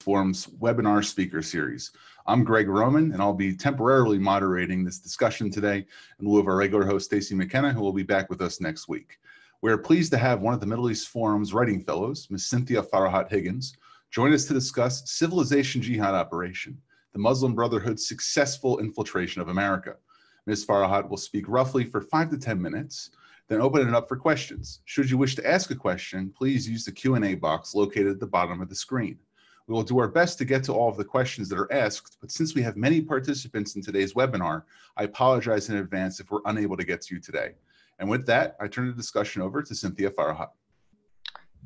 Forum's webinar speaker series. I'm Greg Roman, and I'll be temporarily moderating this discussion today in lieu of our regular host, Stacy McKenna, who will be back with us next week. We're pleased to have one of the Middle East Forum's writing fellows, Ms. Cynthia Farahat Higgins, join us to discuss Civilization Jihad Operation, the Muslim Brotherhood's successful infiltration of America. Ms. Farahat will speak roughly for five to 10 minutes, then open it up for questions. Should you wish to ask a question, please use the Q&A box located at the bottom of the screen. We will do our best to get to all of the questions that are asked, but since we have many participants in today's webinar, I apologize in advance if we're unable to get to you today. And with that, I turn the discussion over to Cynthia Farahat.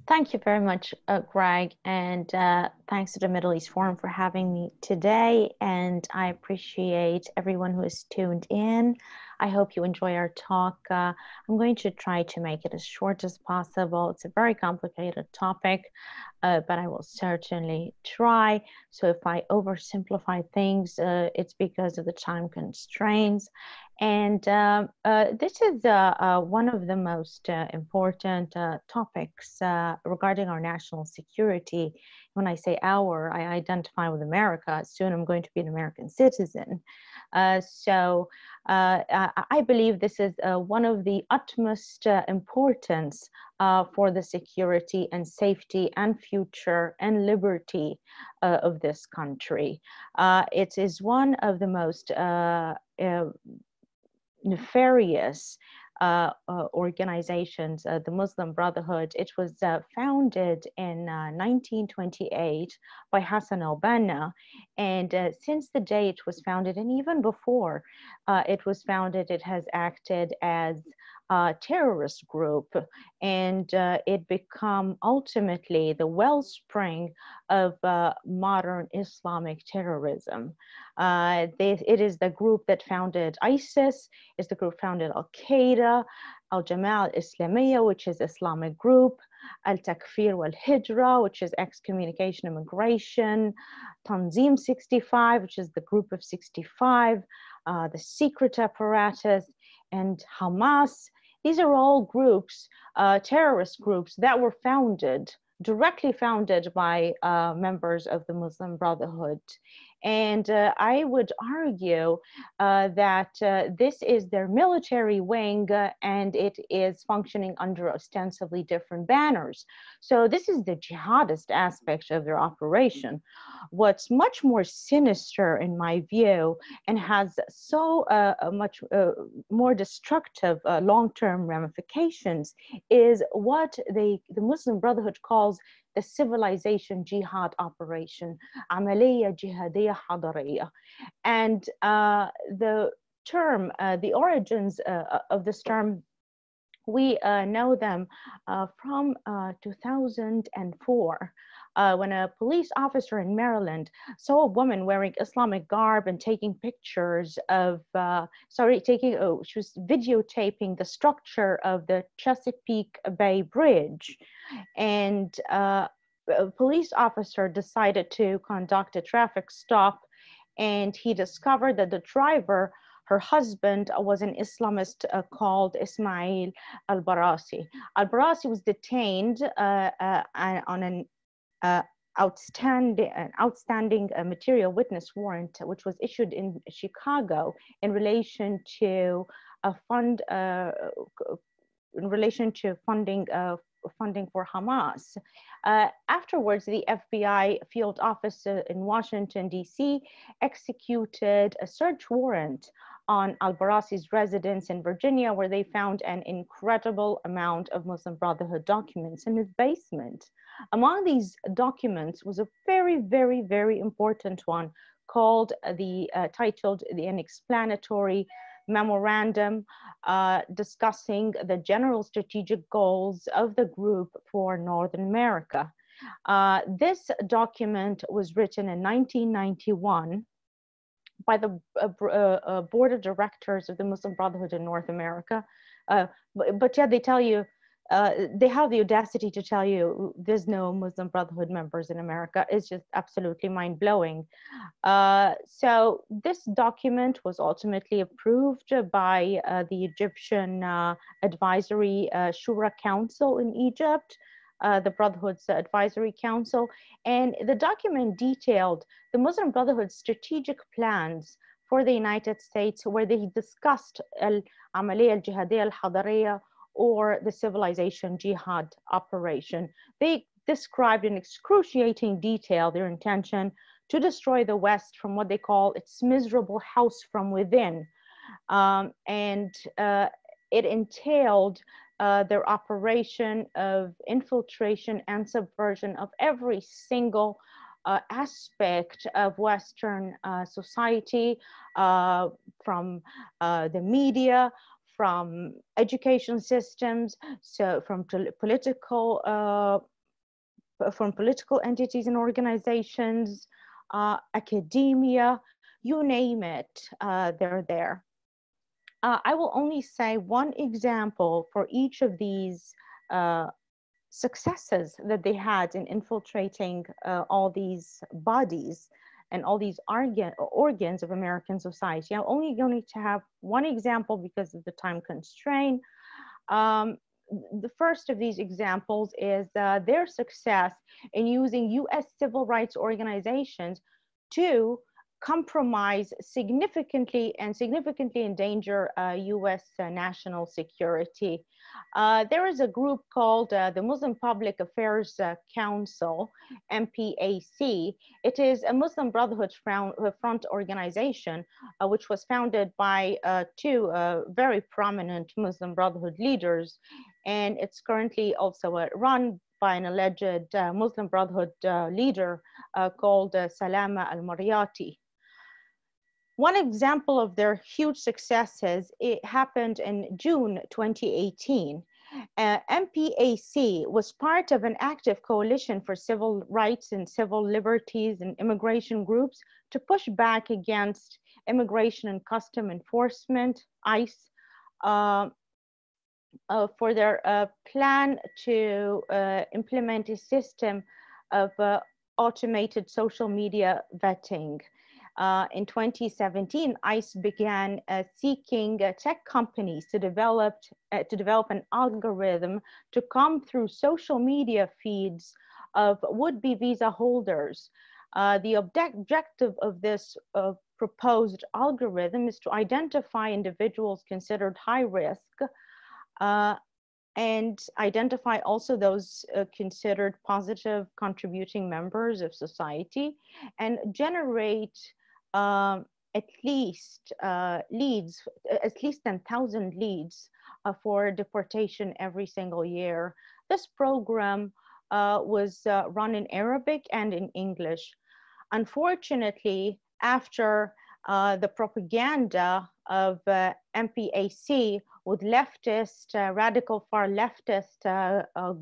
Thank you very much, uh, Greg, and uh, thanks to the Middle East Forum for having me today. And I appreciate everyone who is tuned in. I hope you enjoy our talk. Uh, I'm going to try to make it as short as possible. It's a very complicated topic, uh, but I will certainly try. So if I oversimplify things, uh, it's because of the time constraints. And uh, uh, this is uh, one of the most important topics regarding our national security. When I say our, I identify with America. Soon I'm going to be an American citizen. Uh, so uh, I believe this is uh, one of the utmost importance for the security and safety and future and liberty of this country. it is one of the most nefarious uh, uh, organizations, uh, the Muslim Brotherhood. It was uh, founded in 1928 uh, by Hassan al-Banna. And uh, since the day it was founded, and even before it was founded, it has acted as uh, terrorist group and uh, it become ultimately the wellspring of uh, modern Islamic terrorism. Uh, they, it is the group that founded ISIS, it's the group founded Al-Qaeda, Al-Jamal al-Islamiyah, which is Islamic group, Al-Takfir wal-Hijra, which is excommunication immigration, Tanzim 65, which is the group of 65, uh, the secret apparatus, and Hamas these are all groups, uh, terrorist groups that were founded, directly founded by uh, members of the Muslim Brotherhood. And uh, I would argue uh, that uh, this is their military wing uh, and it is functioning under ostensibly different banners. So this is the jihadist aspect of their operation. What's much more sinister in my view and has so uh, much uh, more destructive long-term ramifications is what they, the Muslim Brotherhood calls the civilization jihad operation, عملية جهادية حضارية. And uh, the term, uh, the origins uh, of this term, we uh, know them uh, from uh, 2004. uh, when a police officer in Maryland saw a woman wearing Islamic garb and taking pictures of, uh, sorry, taking, oh, she was videotaping the structure of the Chesapeake Bay Bridge. And uh, a police officer decided to conduct a traffic stop and he discovered that the driver her husband was an Islamist uh, called Ismail al-Barasi. Al-Barasi was detained uh, uh, on an uh, outstanding, outstanding uh, material witness warrant, which was issued in Chicago in relation to a fund, uh, in relation to funding funding for Hamas. Uh, afterwards, the FBI field office in Washington, D.C. executed a search warrant on al-Barasi's residence in Virginia, where they found an incredible amount of Muslim Brotherhood documents in his basement. Among these documents was a very, very, very important one called the uh, titled the An Explanatory Memorandum uh, discussing the general strategic goals of the group for Northern America. Uh, this document was written in 1991 by the uh, uh, uh, board of directors of the Muslim Brotherhood in North America. Uh, but, but yeah, they tell you uh, they have the audacity to tell you there's no Muslim Brotherhood members in America. It's just absolutely mind blowing. Uh, so this document was ultimately approved by uh, the Egyptian uh, Advisory uh, Shura Council in Egypt. the Brotherhood's Advisory Council. And the document detailed the Muslim Brotherhood's strategic plans for the United States, where they discussed al-Amaliyah al-Jihadiyya al-Hadariyya or the civilization jihad operation. They described in excruciating detail their intention to destroy the West from what they call its miserable house from within. Um, and uh, it entailed uh, their operation of infiltration and subversion of every single uh, aspect of Western uh, society, uh, from uh, the media, from education systems, so from political, uh, from political entities and organizations, academia, you name it, they're there. I will only say one example for each of these successes that they had in infiltrating uh, all these bodies and all these organ, organs of American society. I'm only going to have one example because of the time constraint. Um, the first of these examples is uh, their success in using US civil rights organizations to compromise significantly and significantly endanger uh, US uh, national security. Uh, there is a group called uh, the Muslim Public Affairs uh, Council, MPAC. It is a Muslim Brotherhood front, uh, organization, which was founded by two very prominent Muslim Brotherhood leaders. And it's currently also run by an alleged Muslim Brotherhood leader called Salama al-Marayati. One example of their huge successes, it happened in June 2018. Uh, MPAC was part of an active coalition for civil rights and civil liberties and immigration groups to push back against immigration and custom enforcement, ICE, uh, uh, for their uh, plan to uh, implement a system of uh, automated social media vetting. Uh, in 2017, ICE began uh, seeking uh, tech companies to develop, uh, to develop an algorithm to come through social media feeds of would-be visa holders. Uh, the objective of this uh, proposed algorithm is to identify individuals considered high risk and identify also those uh, considered positive contributing members of society and generate um, at least uh, leads, at least 10,000 leads uh, for deportation every single year. This program uh, was uh, run in Arabic and in English. Unfortunately, after uh, the propaganda of uh, MPAC with leftist, radical far leftist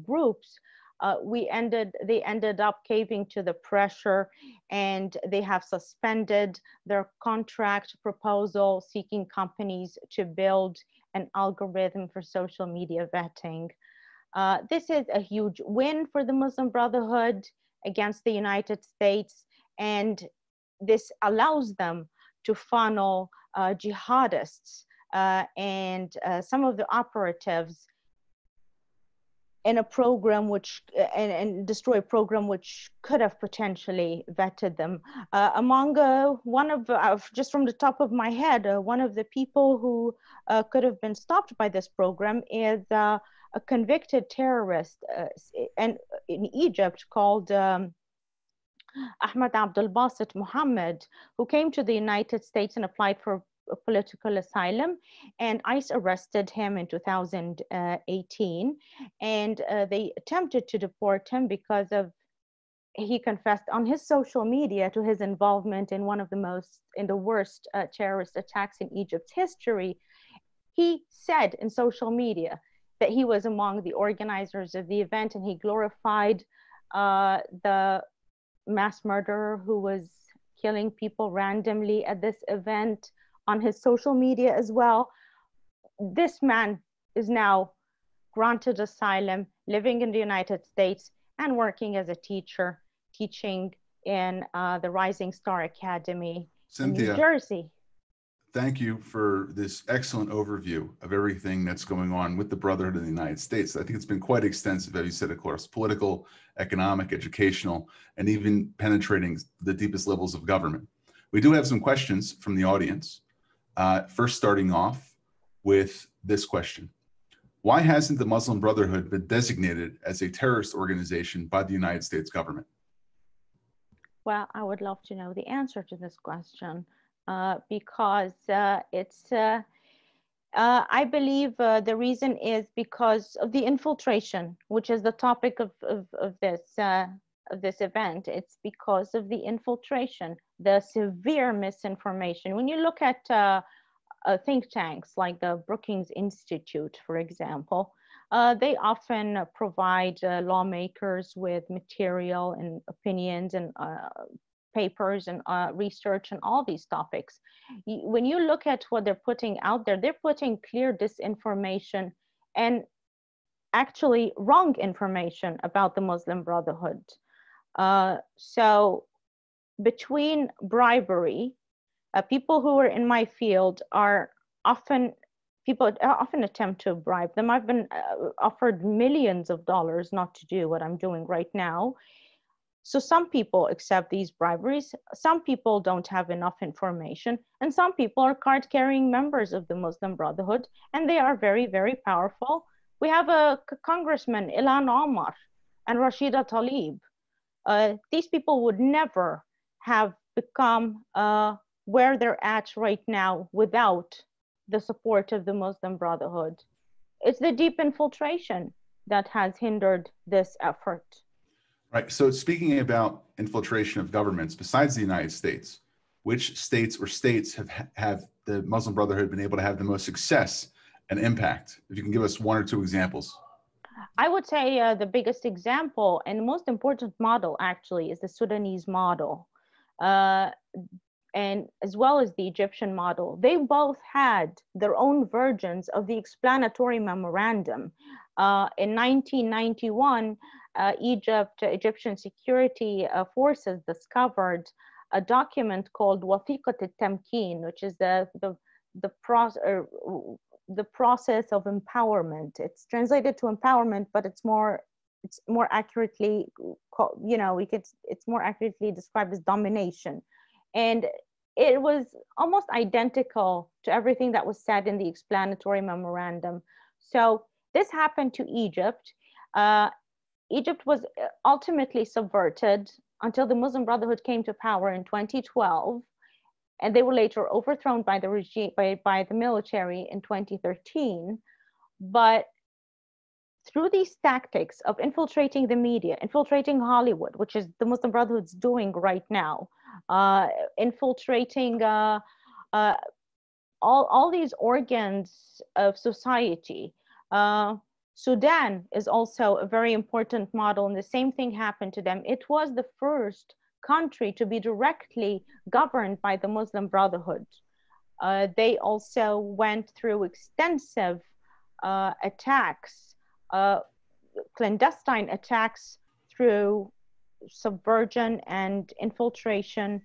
groups, uh, we ended they ended up caving to the pressure and they have suspended their contract proposal seeking companies to build an algorithm for social media vetting. Uh, this is a huge win for the muslim brotherhood against the united states and this allows them to funnel uh, jihadists uh, and uh, some of the operatives in a program which and, and, destroy a program which could have potentially vetted them. Uh, among uh, one of uh, just from the top of my head, uh, one of the people who uh, could have been stopped by this program is uh, a convicted terrorist and in Egypt called. Um, Ahmad Abdul Basit Muhammad, who came to the United States and applied for political asylum, and ICE arrested him in 2018. And uh, they attempted to deport him because of he confessed on his social media to his involvement in one of the most in the worst uh, terrorist attacks in Egypt's history. He said in social media that he was among the organizers of the event, and he glorified uh, the mass murderer who was killing people randomly at this event on his social media as well. This man is now granted asylum, living in the United States, and working as a teacher, teaching in uh, the Rising Star Academy Cynthia, in New Jersey. thank you for this excellent overview of everything that's going on with the Brotherhood in the United States. I think it's been quite extensive, as you said, of course, political, economic, educational, and even penetrating the deepest levels of government. We do have some questions from the audience. Uh, first, starting off with this question Why hasn't the Muslim Brotherhood been designated as a terrorist organization by the United States government? Well, I would love to know the answer to this question. Uh, because uh, it's, uh, I believe the reason is because of the infiltration, which is the topic of, of, of this, this event. It's because of the infiltration, the severe misinformation. When you look at uh, think tanks like the Brookings Institute, for example, uh, they often provide uh, lawmakers with material and opinions and papers and uh, research and all these topics. When you look at what they're putting out there, they're putting clear disinformation and actually wrong information about the Muslim Brotherhood. Uh, so between bribery, uh, people who are in my field are often people often attempt to bribe them. I've been uh, offered millions of dollars not to do what I'm doing right now. So some people accept these briberies, some people don't have enough information, and some people are card carrying members of the Muslim Brotherhood, and they are very, very powerful. We have a congressman, Ilhan Omar, and Rashida Tlaib. Uh, these people would never have become uh, where they're at right now without the support of the Muslim Brotherhood. It's the deep infiltration that has hindered this effort. Right. So speaking about infiltration of governments besides the United States, which states or states have have the Muslim Brotherhood been able to have the most success and impact? If you can give us one or two examples. I would say uh, the biggest example and the most important model actually is the Sudanese model, uh, and as well as the Egyptian model. They both had their own versions of the explanatory memorandum. Uh, in 1991, uh, Egypt, Egyptian security uh, forces discovered a document called Wathiqat al-Tamkin, which is the, the, the, pro- the process of empowerment. It's translated to empowerment, but it's more it's more accurately you know we could it's more accurately described as domination. And it was almost identical to everything that was said in the explanatory memorandum. So this happened to egypt. Uh, Egypt was uh, ultimately subverted until the Muslim Brotherhood came to power in 2012, and they were later overthrown by the regime by, by the military in 2013. But through these tactics of infiltrating the media, infiltrating Hollywood, which is the Muslim Brotherhood's doing right now, uh, infiltrating uh, uh, all, all these organs of society, uh, Sudan is also a very important model, and the same thing happened to them. It was the first country to be directly governed by the Muslim Brotherhood. Uh, they also went through extensive uh, attacks, uh, clandestine attacks through subversion and infiltration.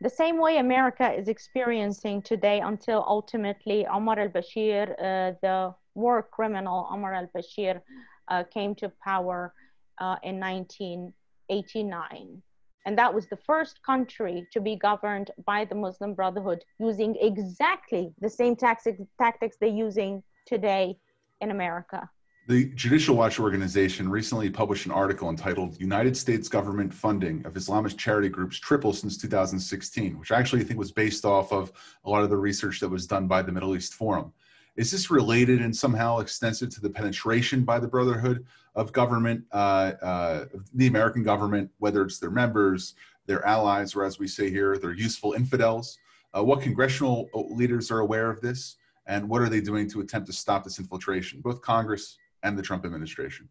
The same way America is experiencing today until ultimately Omar al Bashir, uh, the war criminal Omar al Bashir, uh, came to power uh, in 19. 19- 1889. And that was the first country to be governed by the Muslim Brotherhood using exactly the same tactics they're using today in America. The Judicial Watch organization recently published an article entitled United States Government Funding of Islamist Charity Groups Triple Since 2016, which I actually think was based off of a lot of the research that was done by the Middle East Forum. Is this related and somehow extensive to the penetration by the Brotherhood of government, uh, uh, the American government, whether it's their members, their allies, or as we say here, their useful infidels? Uh, what congressional leaders are aware of this? And what are they doing to attempt to stop this infiltration, both Congress and the Trump administration?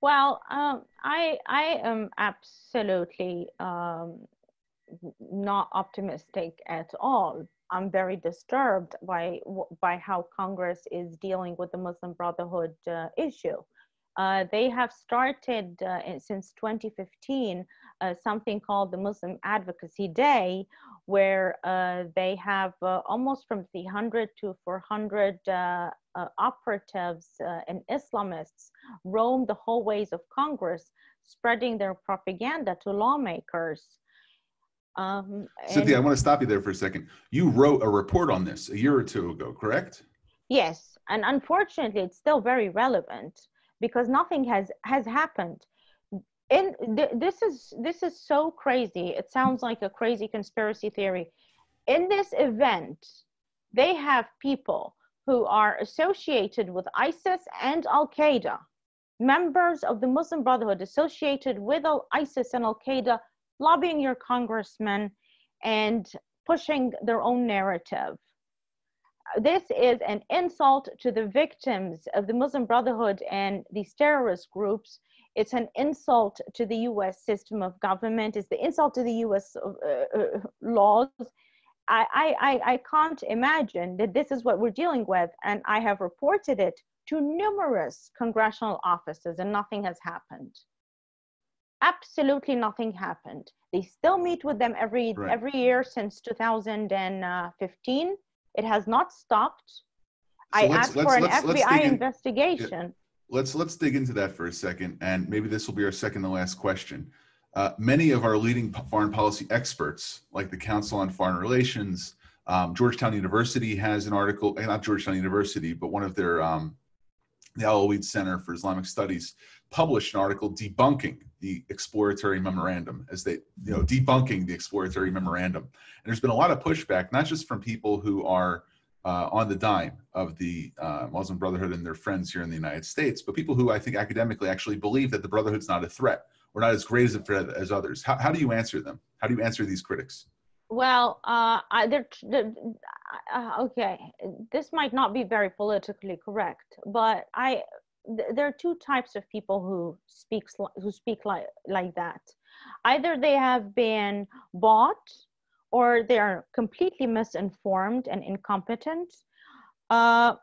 Well, um, I I am absolutely um, not optimistic at all I'm very disturbed by by how Congress is dealing with the Muslim Brotherhood uh, issue. Uh, they have started uh, since 2015 uh, something called the Muslim Advocacy Day, where uh, they have uh, almost from 300 to 400 uh, operatives and Islamists roam the hallways of Congress, spreading their propaganda to lawmakers. Um, Cynthia, I want to stop you there for a second. You wrote a report on this a year or two ago, correct? Yes, and unfortunately, it's still very relevant because nothing has has happened in th- this is this is so crazy it sounds like a crazy conspiracy theory in this event they have people who are associated with isis and al-qaeda members of the muslim brotherhood associated with isis and al-qaeda lobbying your congressman and pushing their own narrative this is an insult to the victims of the Muslim Brotherhood and these terrorist groups. It's an insult to the US system of government. It's the insult to the US uh, uh, laws. I, I, I can't imagine that this is what we're dealing with. And I have reported it to numerous congressional offices and nothing has happened. Absolutely nothing happened. They still meet with them every, right. every year since 2015 it has not stopped. So I asked for an FBI in, investigation. Yeah, let's let's dig into that for a second, and maybe this will be our second to last question. Uh, many of our leading foreign policy experts, like the Council on Foreign Relations, um, Georgetown University has an article, eh, not Georgetown University, but one of their, um, the Alwaleed Center for Islamic Studies, published an article debunking the exploratory memorandum as they you know debunking the exploratory memorandum. And there's been a lot of pushback not just from people who are uh, on the dime of the uh, muslim brotherhood and their friends here in the united states but people who i think academically actually believe that the brotherhood's not a threat or not as great as a threat as others. How, how do you answer them? How do you answer these critics? Well uh, I, they're, they're uh, okay. This might not be very politically correct but i there are two types of people who speaks who speak like like that. Either they have been bought or they are completely misinformed and incompetent uh,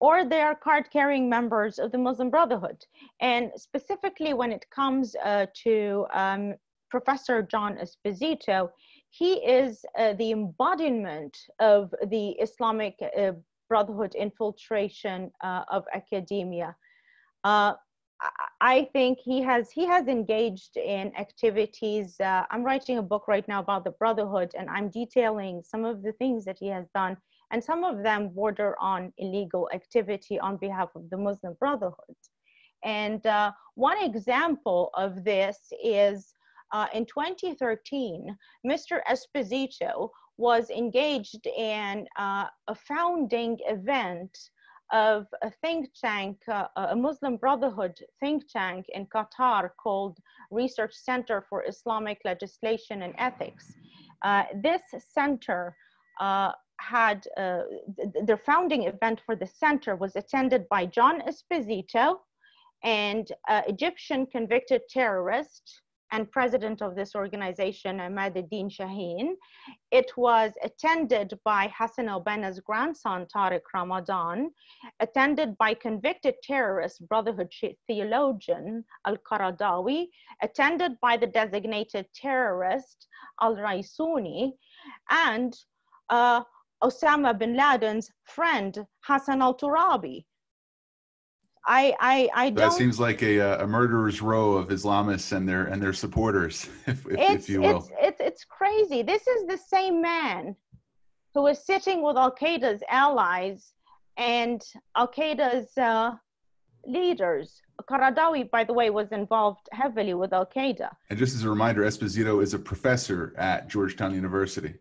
or they are card carrying members of the muslim brotherhood. And specifically when it comes uh, to um, professor john esposito he is uh, the embodiment of the islamic uh, brotherhood infiltration uh, of academia uh, I think he has he has engaged in activities. Uh, I'm writing a book right now about the Brotherhood, and I'm detailing some of the things that he has done, and some of them border on illegal activity on behalf of the Muslim Brotherhood. And uh, one example of this is uh, in 2013, Mr. Esposito was engaged in uh, a founding event of a think tank, uh, a Muslim Brotherhood think tank in Qatar called Research Center for Islamic Legislation and Ethics. Uh, this center uh, had uh, th their founding event for the center was attended by John Esposito and uh, Egyptian convicted terrorist and president of this organization, Emad-Din Shahin. It was attended by Hassan al-Banna's grandson, Tariq Ramadan, attended by convicted terrorist Brotherhood theologian Al-Qaradawi, attended by the designated terrorist Al-Raisuni, and uh, Osama bin Laden's friend, Hassan al-Turabi, I, I, I don't. That seems like a, uh, a murderer's row of Islamists and their and their supporters, if, if, if you will. It's, it's, it's crazy. This is the same man who was sitting with Al Qaeda's allies and Al Qaeda's uh, leaders. Qaradawi, by the way, was involved heavily with Al Qaeda. And just as a reminder, Esposito is a professor at Georgetown University.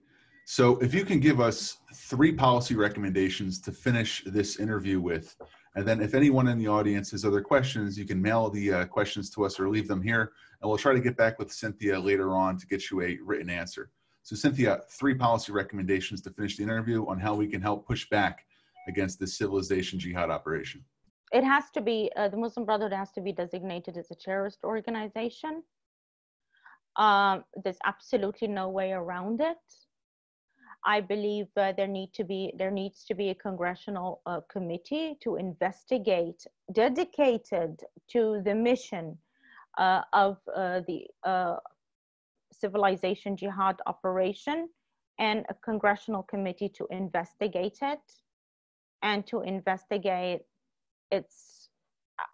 So, if you can give us three policy recommendations to finish this interview with, and then if anyone in the audience has other questions, you can mail the uh, questions to us or leave them here. And we'll try to get back with Cynthia later on to get you a written answer. So Cynthia, three policy recommendations to finish the interview on how we can help push back against this civilization jihad operation. It has to be, uh, the Muslim Brotherhood has to be designated as a terrorist organization. Um, there's absolutely no way around it. I believe uh, there need to be there needs to be a congressional uh, committee to investigate, dedicated to the mission uh, of uh, the uh, civilization jihad operation, and a congressional committee to investigate it, and to investigate its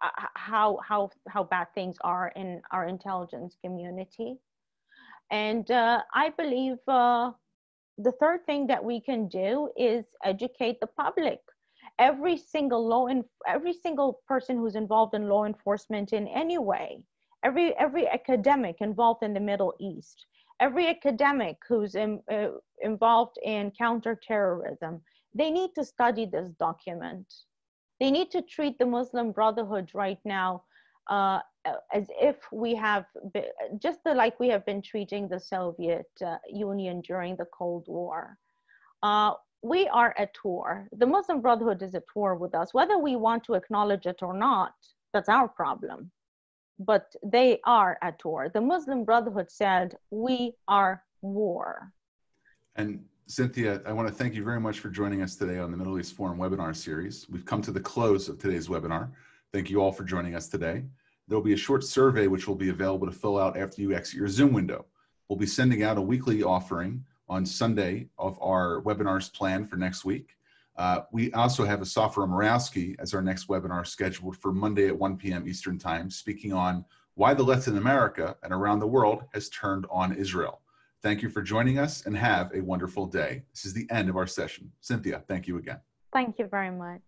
uh, how how how bad things are in our intelligence community, and I believe the third thing that we can do is educate the public. Every single law and every single person who's involved in law enforcement in any way every every academic involved in the middle east every academic who's in, uh, involved in counterterrorism they need to study this document. They need to treat the muslim brotherhood right now uh, as if we have been, just the, like we have been treating the Soviet uh, Union during the Cold War. Uh, we are at war. The Muslim Brotherhood is at war with us, whether we want to acknowledge it or not. That's our problem. But they are at war. The Muslim Brotherhood said, "We are war." And Cynthia, I want to thank you very much for joining us today on the Middle East Forum webinar series. We've come to the close of today's webinar. Thank you all for joining us today. There'll be a short survey which will be available to fill out after you exit your Zoom window. We'll be sending out a weekly offering on Sunday of our webinars planned for next week. Uh, we also have a Safra Murawski as our next webinar scheduled for Monday at 1 p.m. Eastern Time, speaking on why the left in America and around the world has turned on Israel. Thank you for joining us and have a wonderful day. This is the end of our session. Cynthia, thank you again. Thank you very much.